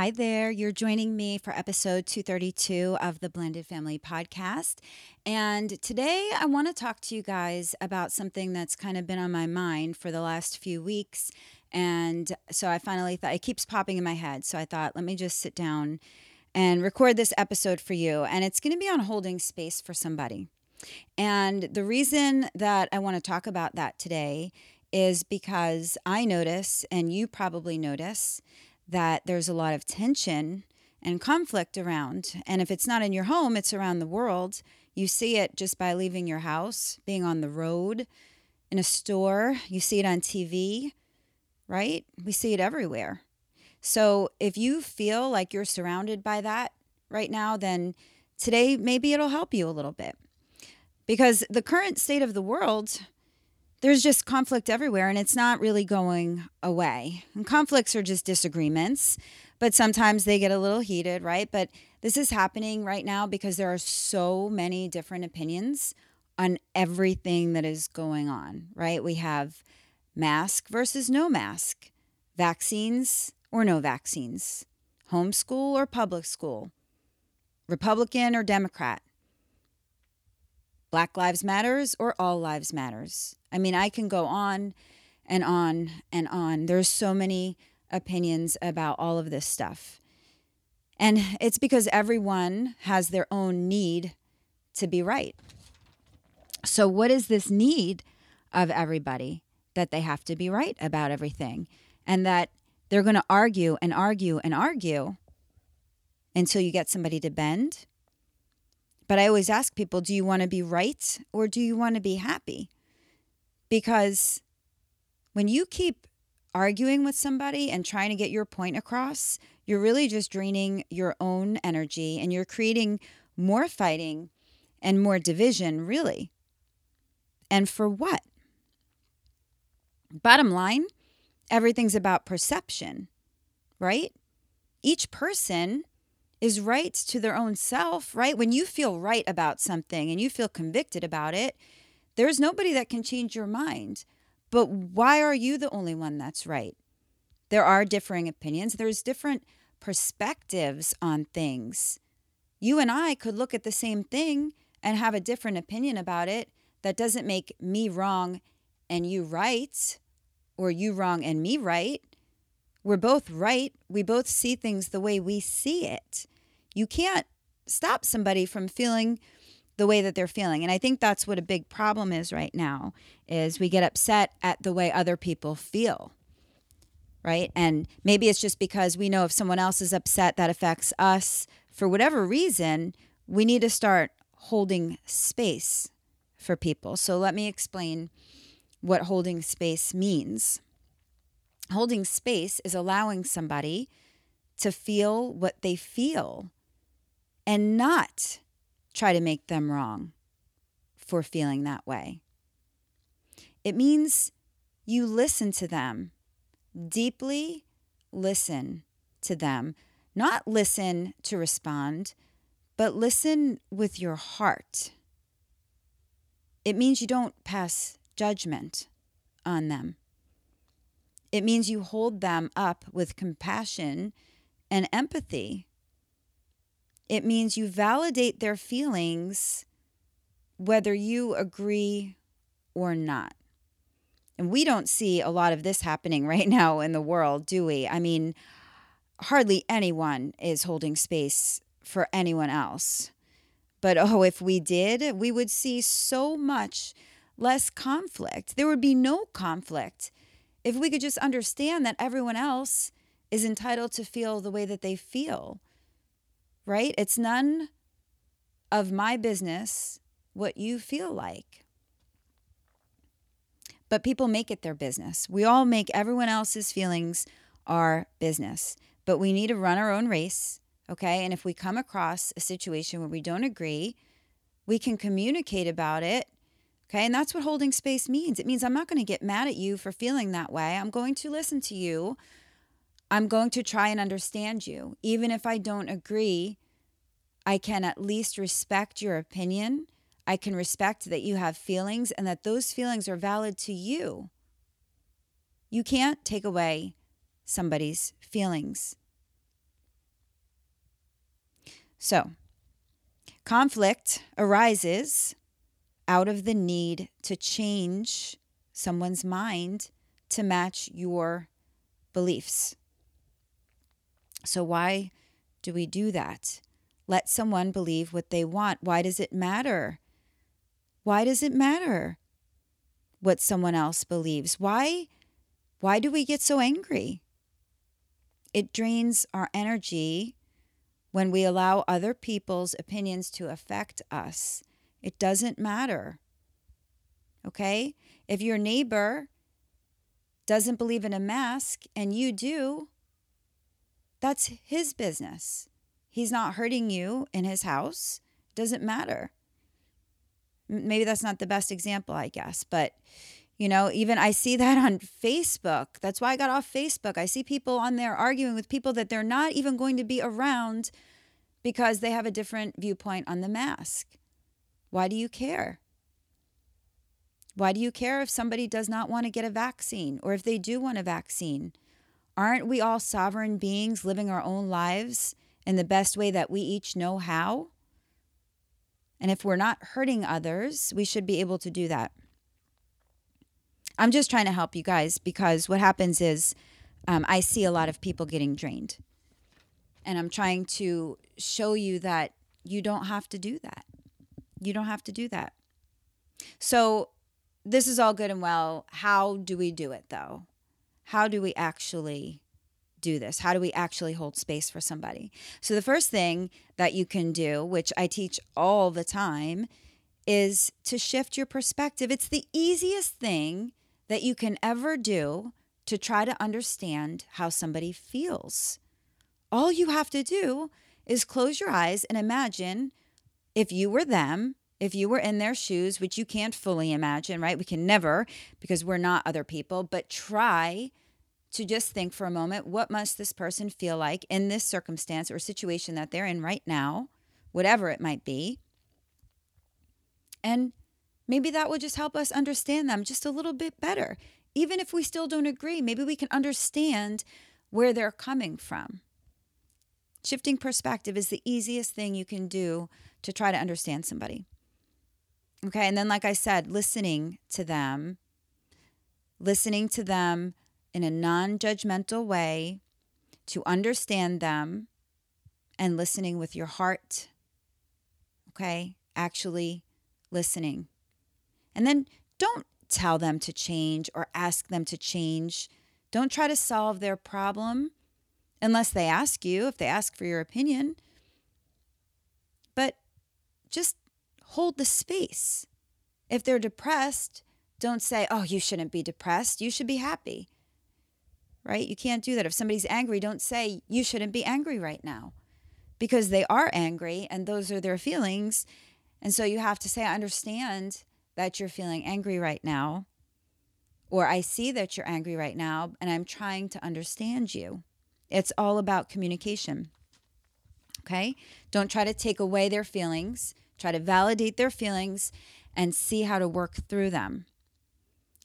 Hi there. You're joining me for episode 232 of the Blended Family Podcast. And today I want to talk to you guys about something that's kind of been on my mind for the last few weeks. And so I finally thought it keeps popping in my head. So I thought, let me just sit down and record this episode for you. And it's going to be on holding space for somebody. And the reason that I want to talk about that today is because I notice, and you probably notice, that there's a lot of tension and conflict around. And if it's not in your home, it's around the world. You see it just by leaving your house, being on the road, in a store, you see it on TV, right? We see it everywhere. So if you feel like you're surrounded by that right now, then today maybe it'll help you a little bit. Because the current state of the world, there's just conflict everywhere and it's not really going away. And conflicts are just disagreements, but sometimes they get a little heated, right? But this is happening right now because there are so many different opinions on everything that is going on, right? We have mask versus no mask, vaccines or no vaccines, homeschool or public school, Republican or Democrat, Black Lives Matters or All Lives Matters. I mean, I can go on and on and on. There's so many opinions about all of this stuff. And it's because everyone has their own need to be right. So, what is this need of everybody that they have to be right about everything and that they're going to argue and argue and argue until you get somebody to bend? But I always ask people do you want to be right or do you want to be happy? Because when you keep arguing with somebody and trying to get your point across, you're really just draining your own energy and you're creating more fighting and more division, really. And for what? Bottom line, everything's about perception, right? Each person is right to their own self, right? When you feel right about something and you feel convicted about it, there's nobody that can change your mind. But why are you the only one that's right? There are differing opinions, there's different perspectives on things. You and I could look at the same thing and have a different opinion about it. That doesn't make me wrong and you right, or you wrong and me right. We're both right. We both see things the way we see it. You can't stop somebody from feeling the way that they're feeling. And I think that's what a big problem is right now is we get upset at the way other people feel. Right? And maybe it's just because we know if someone else is upset that affects us for whatever reason, we need to start holding space for people. So let me explain what holding space means. Holding space is allowing somebody to feel what they feel and not try to make them wrong for feeling that way. It means you listen to them, deeply listen to them, not listen to respond, but listen with your heart. It means you don't pass judgment on them. It means you hold them up with compassion and empathy it means you validate their feelings whether you agree or not. And we don't see a lot of this happening right now in the world, do we? I mean, hardly anyone is holding space for anyone else. But oh, if we did, we would see so much less conflict. There would be no conflict if we could just understand that everyone else is entitled to feel the way that they feel right? It's none of my business what you feel like. But people make it their business. We all make everyone else's feelings our business. but we need to run our own race. Okay. And if we come across a situation where we don't agree, we can communicate about it. Okay. And that's what holding space means. It means I'm not going to get mad at you for feeling that way. I'm going to listen to you. I'm going to try and understand you. Even if I don't agree, I can at least respect your opinion. I can respect that you have feelings and that those feelings are valid to you. You can't take away somebody's feelings. So, conflict arises out of the need to change someone's mind to match your beliefs. So, why do we do that? Let someone believe what they want. Why does it matter? Why does it matter what someone else believes? Why why do we get so angry? It drains our energy when we allow other people's opinions to affect us. It doesn't matter. Okay? If your neighbor doesn't believe in a mask and you do, that's his business. He's not hurting you in his house. Doesn't matter. Maybe that's not the best example, I guess, but you know, even I see that on Facebook. That's why I got off Facebook. I see people on there arguing with people that they're not even going to be around because they have a different viewpoint on the mask. Why do you care? Why do you care if somebody does not want to get a vaccine or if they do want a vaccine? Aren't we all sovereign beings living our own lives in the best way that we each know how? And if we're not hurting others, we should be able to do that. I'm just trying to help you guys because what happens is um, I see a lot of people getting drained. And I'm trying to show you that you don't have to do that. You don't have to do that. So, this is all good and well. How do we do it though? How do we actually do this? How do we actually hold space for somebody? So, the first thing that you can do, which I teach all the time, is to shift your perspective. It's the easiest thing that you can ever do to try to understand how somebody feels. All you have to do is close your eyes and imagine if you were them, if you were in their shoes, which you can't fully imagine, right? We can never because we're not other people, but try to just think for a moment what must this person feel like in this circumstance or situation that they're in right now, whatever it might be. And Maybe that will just help us understand them just a little bit better. Even if we still don't agree, maybe we can understand where they're coming from. Shifting perspective is the easiest thing you can do to try to understand somebody. Okay. And then, like I said, listening to them, listening to them in a non judgmental way to understand them and listening with your heart. Okay. Actually listening. And then don't tell them to change or ask them to change. Don't try to solve their problem unless they ask you, if they ask for your opinion. But just hold the space. If they're depressed, don't say, oh, you shouldn't be depressed. You should be happy. Right? You can't do that. If somebody's angry, don't say, you shouldn't be angry right now because they are angry and those are their feelings. And so you have to say, I understand that you're feeling angry right now, or I see that you're angry right now, and I'm trying to understand you. It's all about communication. Okay? Don't try to take away their feelings, try to validate their feelings and see how to work through them.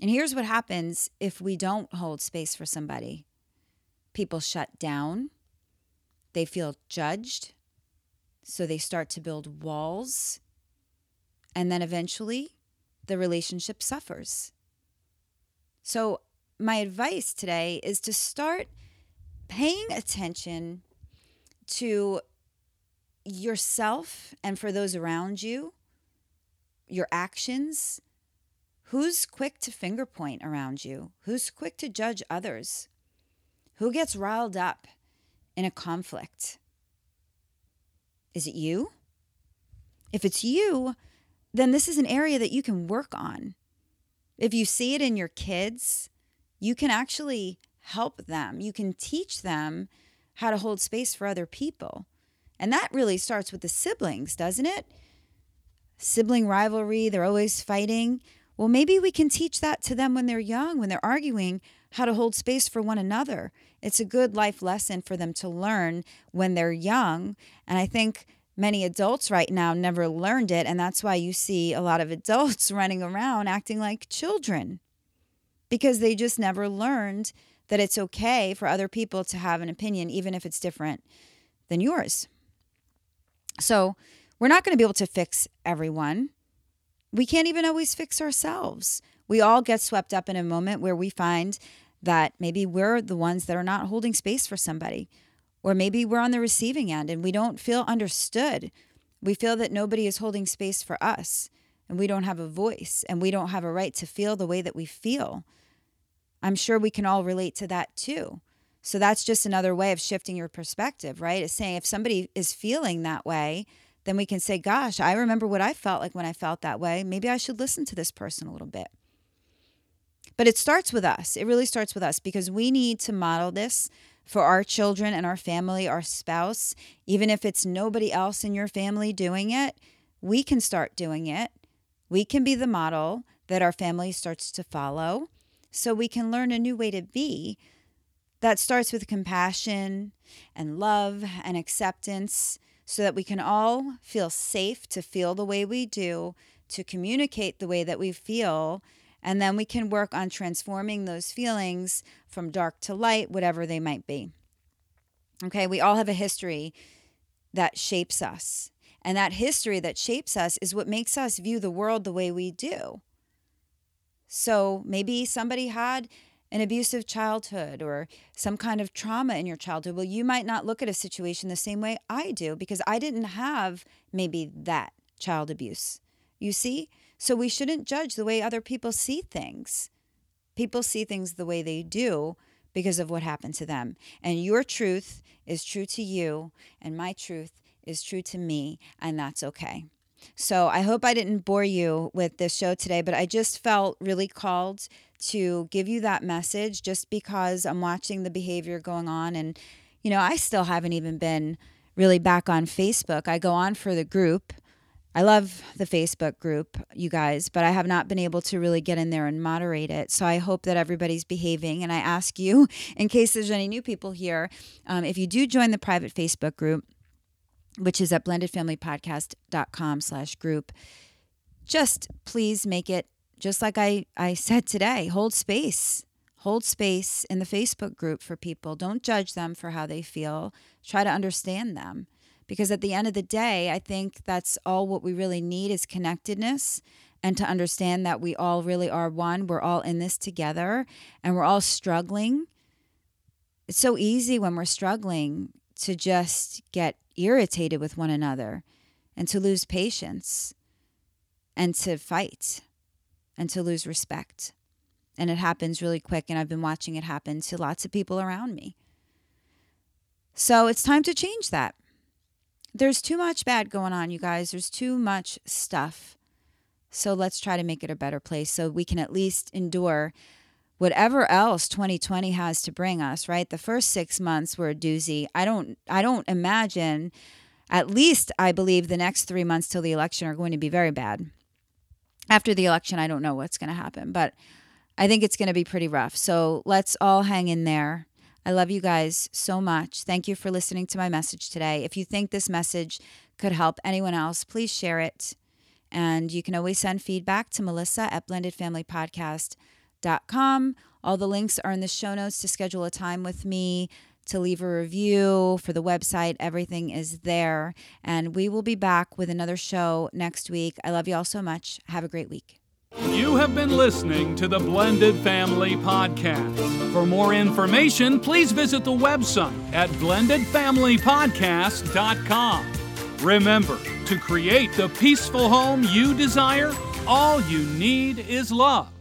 And here's what happens if we don't hold space for somebody people shut down, they feel judged, so they start to build walls. And then eventually the relationship suffers. So, my advice today is to start paying attention to yourself and for those around you, your actions. Who's quick to finger point around you? Who's quick to judge others? Who gets riled up in a conflict? Is it you? If it's you, then this is an area that you can work on. If you see it in your kids, you can actually help them. You can teach them how to hold space for other people. And that really starts with the siblings, doesn't it? Sibling rivalry, they're always fighting. Well, maybe we can teach that to them when they're young, when they're arguing, how to hold space for one another. It's a good life lesson for them to learn when they're young. And I think many adults right now never learned it. And that's why you see a lot of adults running around acting like children because they just never learned that it's okay for other people to have an opinion, even if it's different than yours. So, we're not going to be able to fix everyone. We can't even always fix ourselves. We all get swept up in a moment where we find that maybe we're the ones that are not holding space for somebody, or maybe we're on the receiving end and we don't feel understood. We feel that nobody is holding space for us and we don't have a voice and we don't have a right to feel the way that we feel. I'm sure we can all relate to that too. So that's just another way of shifting your perspective, right? It's saying if somebody is feeling that way, then we can say, gosh, I remember what I felt like when I felt that way. Maybe I should listen to this person a little bit. But it starts with us. It really starts with us because we need to model this for our children and our family, our spouse. Even if it's nobody else in your family doing it, we can start doing it. We can be the model that our family starts to follow so we can learn a new way to be that starts with compassion and love and acceptance so that we can all feel safe to feel the way we do, to communicate the way that we feel, and then we can work on transforming those feelings from dark to light, whatever they might be. Okay, we all have a history that shapes us. And that history that shapes us is what makes us view the world the way we do. So maybe somebody had an abusive childhood or some kind of trauma in your childhood. Well, you might not look at a situation the same way I do because I didn't have maybe that child abuse. You see? So we shouldn't judge the way other people see things. People see things the way they do because of what happened to them. And your truth is true to you, and my truth is true to me, and that's okay. So I hope I didn't bore you with this show today, but I just felt really called to give you that message just because I'm watching the behavior going on. And, you know, I still haven't even been really back on Facebook. I go on for the group. I love the Facebook group, you guys, but I have not been able to really get in there and moderate it. So I hope that everybody's behaving. And I ask you, in case there's any new people here, um, if you do join the private Facebook group, which is at blendedfamilypodcast.com slash group. Just please make it, just like I, I said today, hold space. Hold space in the Facebook group for people. Don't judge them for how they feel. Try to understand them. Because at the end of the day, I think that's all what we really need is connectedness and to understand that we all really are one. We're all in this together and we're all struggling. It's so easy when we're struggling to just get irritated with one another and to lose patience and to fight and to lose respect. And it happens really quick. And I've been watching it happen to lots of people around me. So it's time to change that. There's too much bad going on, you guys. There's too much stuff. So let's try to make it a better place so we can at least endure whatever else 2020 has to bring us, right? The first 6 months were a doozy. I don't I don't imagine at least I believe the next 3 months till the election are going to be very bad. After the election, I don't know what's going to happen, but I think it's going to be pretty rough. So let's all hang in there. I love you guys so much. Thank you for listening to my message today. If you think this message could help anyone else, please share it. And you can always send feedback to Melissa at Blended Family Podcast com. All the links are in the show notes to schedule a time with me, to leave a review for the website. Everything is there. And we will be back with another show next week. I love you all so much. Have a great week. You have been listening to the Blended Family Podcast. For more information, please visit the website at blendedfamilypodcast.com. Remember, to create the peaceful home you desire, all you need is love.